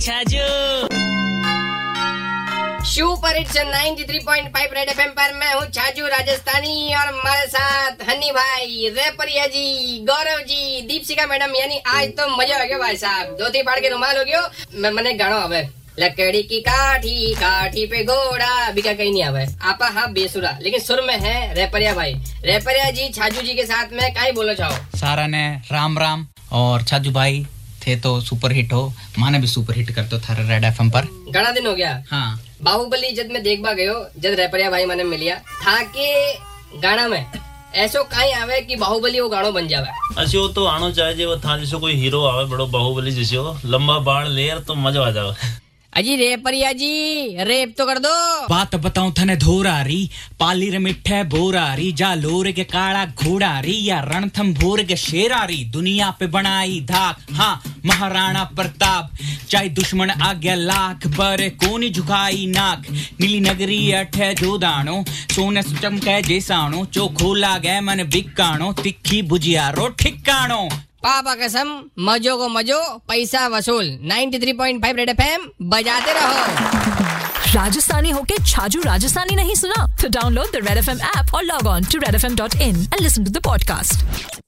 Chhaju super hit ninety three point five Red F पर मैं हूँ छाजू राजस्थानी और हमारे साथ हनी भाई रेपरिया जी गौरव जी दीपशिका मैडम यानी आज तो मज़ा आ गया भाई साहब। धोती पाड़ के रुमाल हो गयो। मैं मैंने गाणो हवे लकड़ी की काठी काठी पे घोड़ा अभी क्या कहीं नहीं आवा। आपा हाँ बेसुरा लेकिन सुर में है रेपरिया भाई। रेपरिया जी छाजू जी के साथ में कहीं बोलो चाहो? सारा ने राम राम और छाजू भाई थे तो सुपर हिट हो। माने भी सुपर हिट कर तो था रेड एफ़ पर। घना दिन हो गया। हाँ। बाहुबली जब मैं देखबा गयो जब रेपरिया भाई मैंने मिलिया था कि गाना में? ऐसो कहीं आवे कि बाहुबली वो गानो बन जावे? असो तो आनो चाहे जे वो था जैसे कोई हीरो आवे बड़ो बाहुबली जैसे। हो लंबा बाढ़ लेर तो मज़ा आ जावे। अजी रेपरिया जी रेप तो कर दो। बात बताऊँ थने धोरारी, पाली रे मिठे बोरारी, जा लोर के काला घोड़ारी, या रणथम भोर के शेरारी, दुनिया पे बनाई धाक। हाँ महाराणा प्रताप, चाहे दुश्मन आ गया लाख, पर कोनी झुकाई नाक। नीली नगरी अठे जो दानो सोने चमके जैसाणो चोखो लागे मन बिकाणो, तिखी बुझियारो ठिकाणो। पापा कसम, मजो को मजो, पैसा वसूल। 93.5 रेड एफ़ एम बजाते रहो। राजस्थानी होके छाजू राजस्थानी नहीं सुना? तो download the Red F M app और log on to Red F M dot in and listen to the podcast